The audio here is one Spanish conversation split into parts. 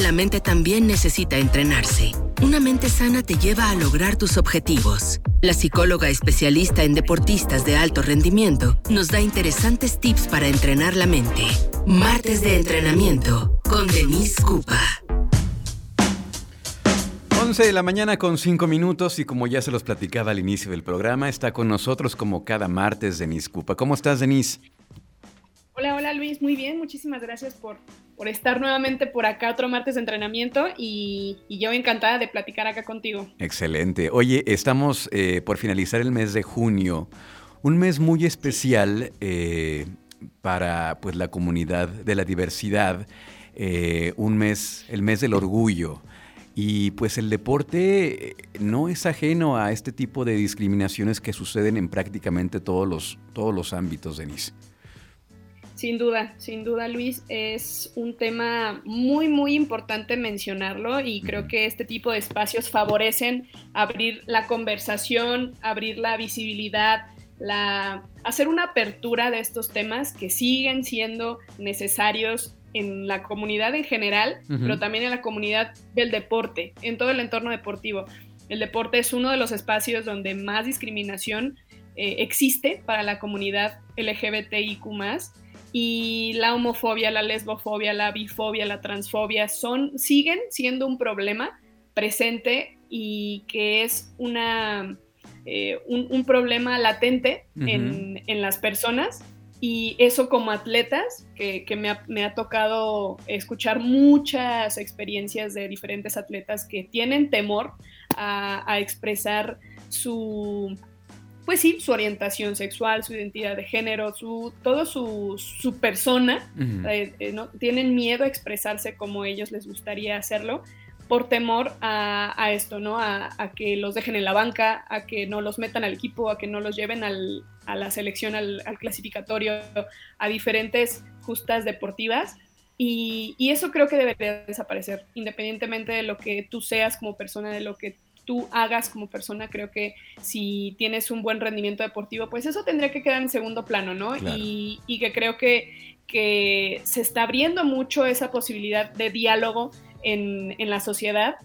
la mente también necesita entrenarse. Una mente sana te lleva a lograr tus objetivos. La psicóloga especialista en deportistas de alto rendimiento nos da interesantes tips para entrenar la mente. Martes de entrenamiento con Denise Cupa. 11 de la mañana con 5 minutos y como ya se los platicaba al inicio del programa, está con nosotros como cada martes Denise Cupa. ¿Cómo estás, Denise? Hola, hola Luis, muy bien, muchísimas gracias por, por estar nuevamente por acá otro martes de entrenamiento y, yo encantada de platicar acá contigo. Excelente. Oye, estamos eh, por finalizar el mes de junio, un mes muy especial eh, para pues, la comunidad de la diversidad, eh, un mes, el mes del orgullo. Y pues el deporte no es ajeno a este tipo de discriminaciones que suceden en prácticamente todos los, todos los ámbitos, Denise. Sin duda, sin duda Luis, es un tema muy, muy importante mencionarlo y creo que este tipo de espacios favorecen abrir la conversación, abrir la visibilidad, la, hacer una apertura de estos temas que siguen siendo necesarios en la comunidad en general, pero también en la comunidad del deporte, en todo el entorno deportivo. El deporte es uno de los espacios donde más discriminación eh, existe para la comunidad LGBTIQ y la homofobia, la lesbofobia, la bifobia, la transfobia son, siguen siendo un problema presente y que es una, eh, un, problema latente en, las personas. Y eso como atletas, que, me, ha, tocado escuchar muchas experiencias de diferentes atletas que tienen temor a expresar su, pues sí, su orientación sexual, su identidad de género, su, todo su, su persona, eh, eh, ¿no? tienen miedo a expresarse como ellos les gustaría hacerlo por temor a, esto, ¿no? A, que los dejen en la banca, a que no los metan al equipo, a que no los lleven al, a la selección, al, clasificatorio, a diferentes justas deportivas. Y, y, eso creo que debería desaparecer, independientemente de lo que tú seas como persona, de lo que tú hagas como persona, creo que si tienes un buen rendimiento deportivo, pues eso tendría que quedar en segundo plano, ¿no? Y, que creo que, que se está abriendo mucho esa posibilidad de diálogo en, en la sociedad.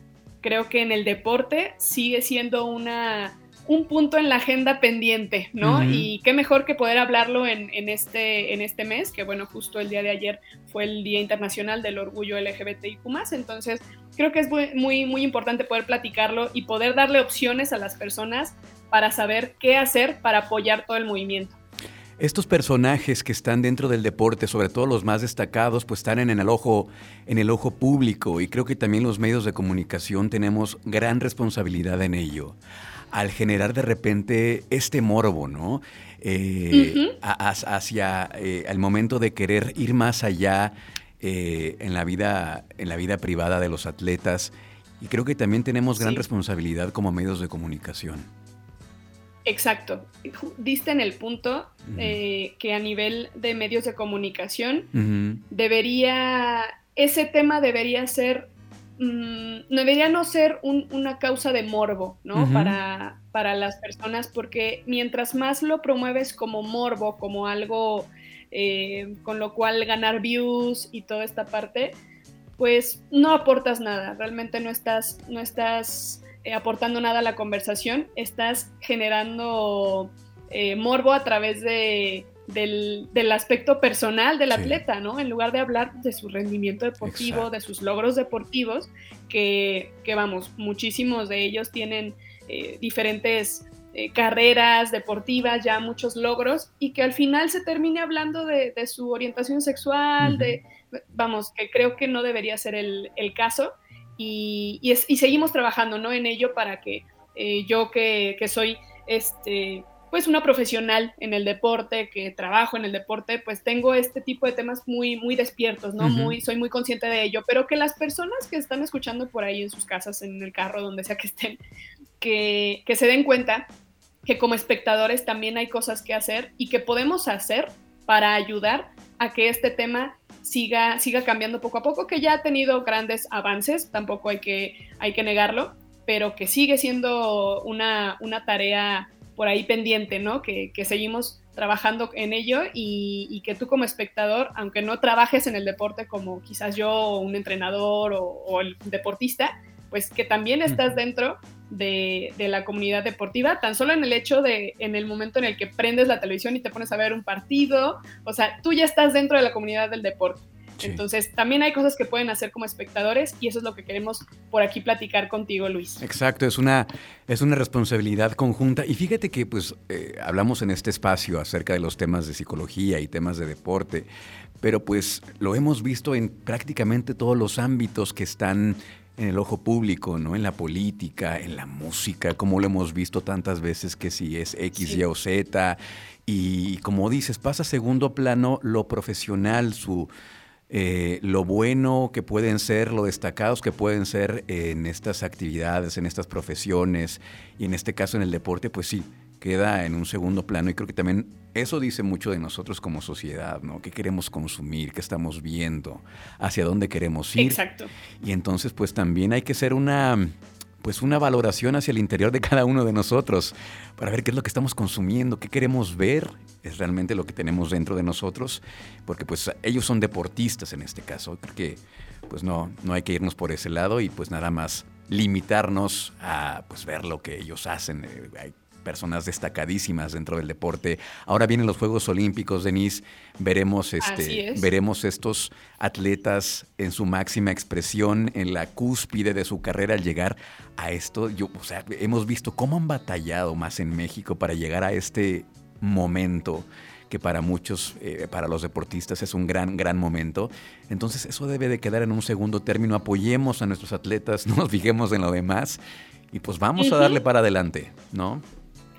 Creo que en el deporte sigue siendo una un punto en la agenda pendiente, ¿no? Y qué mejor que poder hablarlo en, este, en este mes, que bueno, justo el día de ayer fue el Día Internacional del Orgullo LGBTIQ+, entonces creo que es muy, muy, importante poder platicarlo y poder darle opciones a las personas para saber qué hacer para apoyar todo el movimiento. Estos personajes que están dentro del deporte, sobre todo los más destacados, pues están en el ojo, en el ojo público y creo que también los medios de comunicación tenemos gran responsabilidad en ello al generar de repente este morbo, ¿no? Eh, hacia eh, el momento de querer ir más allá eh, en, la vida, en la vida privada de los atletas. Y creo que también tenemos gran responsabilidad como medios de comunicación. Exacto. Diste en el punto que a nivel de medios de comunicación debería, ese tema debería ser Mm, debería no ser una causa de morbo, ¿no? para, para las personas, porque mientras más lo promueves como morbo, como algo eh, con lo cual ganar views y toda esta parte, pues no aportas nada, realmente no estás, no estás eh, aportando nada a la conversación, estás generando eh, morbo a través de del, aspecto personal del atleta, ¿no? En lugar de hablar de su rendimiento deportivo, de sus logros deportivos, que, vamos, muchísimos de ellos tienen eh, diferentes eh, carreras deportivas, ya muchos logros, y que al final se termine hablando de, su orientación sexual, de, vamos, que creo que no debería ser el, caso, y, y, seguimos trabajando, ¿no? En ello para que eh, yo que, que soy este pues una profesional en el deporte, que trabajo en el deporte, pues tengo este tipo de temas muy, muy despiertos, ¿no? muy, soy muy consciente de ello, pero que las personas que están escuchando por ahí en sus casas, en el carro, donde sea que estén, que, que se den cuenta que como espectadores también hay cosas que hacer y que podemos hacer para ayudar a que este tema siga, siga cambiando poco a poco, que ya ha tenido grandes avances, tampoco hay que, hay que negarlo, pero que sigue siendo una, una tarea por ahí pendiente, ¿no? Que, seguimos trabajando en ello y, que tú como espectador, aunque no trabajes en el deporte como quizás yo, un entrenador o, el deportista, pues que también estás dentro de, de, la comunidad deportiva, tan solo en el hecho de, en el momento en el que prendes la televisión y te pones a ver un partido, o sea, tú ya estás dentro de la comunidad del deporte. Entonces, también hay cosas que pueden hacer como espectadores y eso es lo que queremos por aquí platicar contigo, Luis. Exacto, es una, es una responsabilidad conjunta. Y fíjate que pues eh, hablamos en este espacio acerca de los temas de psicología y temas de deporte, pero pues lo hemos visto en prácticamente todos los ámbitos que están en el ojo público, ¿no? En la política, en la música, como lo hemos visto tantas veces que si es X, Y o Z. Y como dices, pasa a segundo plano lo profesional, su eh, lo bueno que pueden ser, lo destacados que pueden ser en estas actividades, en estas profesiones y en este caso en el deporte, pues sí, queda en un segundo plano y creo que también eso dice mucho de nosotros como sociedad, ¿no? ¿Qué queremos consumir? ¿Qué estamos viendo? ¿Hacia dónde queremos ir? Exacto. Y entonces pues también hay que ser una pues una valoración hacia el interior de cada uno de nosotros para ver qué es lo que estamos consumiendo, qué queremos ver, es realmente lo que tenemos dentro de nosotros, porque pues ellos son deportistas en este caso, creo que pues no, no hay que irnos por ese lado y pues nada más limitarnos a pues ver lo que ellos hacen. Eh, personas destacadísimas dentro del deporte. Ahora vienen los Juegos Olímpicos, Denise, veremos, este, veremos estos atletas en su máxima expresión, en la cúspide de su carrera al llegar a esto. Yo, o sea, hemos visto cómo han batallado más en México para llegar a este momento que para muchos, eh, para los deportistas es un gran, gran momento. Entonces eso debe de quedar en un segundo término. Apoyemos a nuestros atletas, no nos fijemos en lo demás y pues vamos a darle para adelante, ¿no?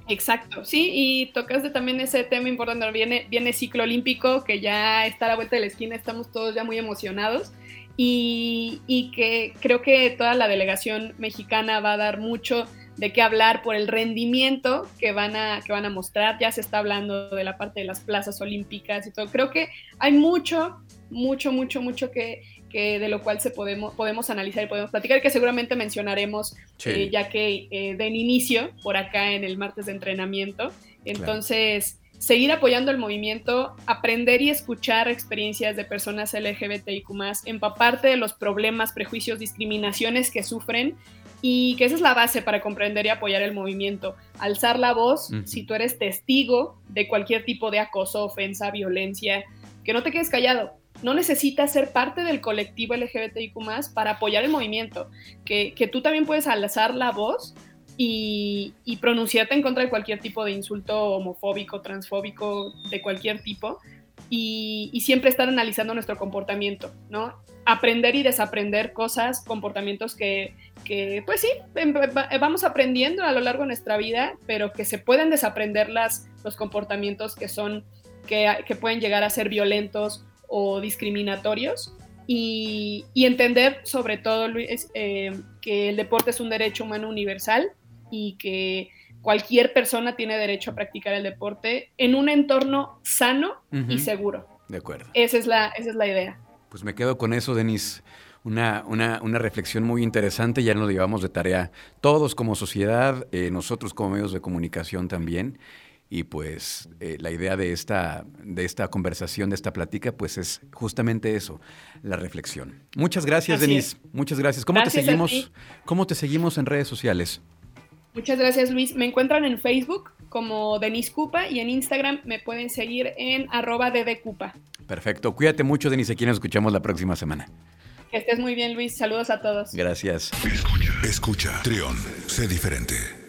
Exacto, sí, y tocaste también ese tema importante, viene, viene ciclo olímpico, que ya está a la vuelta de la esquina, estamos todos ya muy emocionados y, y, que creo que toda la delegación mexicana va a dar mucho de qué hablar por el rendimiento que van, a, que van a mostrar, ya se está hablando de la parte de las plazas olímpicas y todo, creo que hay mucho, mucho, mucho, mucho que, que de lo cual se podemos, podemos analizar y podemos platicar, que seguramente mencionaremos eh, ya que eh, den inicio por acá en el martes de entrenamiento. Entonces, seguir apoyando el movimiento, aprender y escuchar experiencias de personas LGBTIQ, empaparte de los problemas, prejuicios, discriminaciones que sufren y que esa es la base para comprender y apoyar el movimiento. Alzar la voz si tú eres testigo de cualquier tipo de acoso, ofensa, violencia, que no te quedes callado no necesitas ser parte del colectivo LGBTIQ para apoyar el movimiento, que, tú también puedes alzar la voz y, pronunciarte en contra de cualquier tipo de insulto homofóbico, transfóbico, de cualquier tipo, y, siempre estar analizando nuestro comportamiento, ¿no? Aprender y desaprender cosas, comportamientos que, pues sí, em, vamos aprendiendo a lo largo de nuestra vida, pero que se pueden desaprender las, los comportamientos que son, que, que pueden llegar a ser violentos o discriminatorios y, entender sobre todo, Luis, eh, que el deporte es un derecho humano universal y que cualquier persona tiene derecho a practicar el deporte en un entorno sano y seguro. De acuerdo. Esa es la, esa es la idea. Pues me quedo con eso, Denis. Una, una, una, reflexión muy interesante, ya nos llevamos de tarea todos como sociedad, eh, nosotros como medios de comunicación también. Y pues eh, la idea de esta, de esta conversación, de esta plática, pues es justamente eso, la reflexión. Muchas gracias, Denise. Muchas gracias. ¿Cómo te seguimos? ¿Cómo te seguimos en redes sociales? Muchas gracias, Luis. Me encuentran en Facebook como Denise Cupa y en Instagram me pueden seguir en arroba ddcupa. Perfecto. Cuídate mucho, Denise. Aquí nos escuchamos la próxima semana. Que estés muy bien, Luis. Saludos a todos. Gracias. Escucha, escucha. Trión, sé diferente.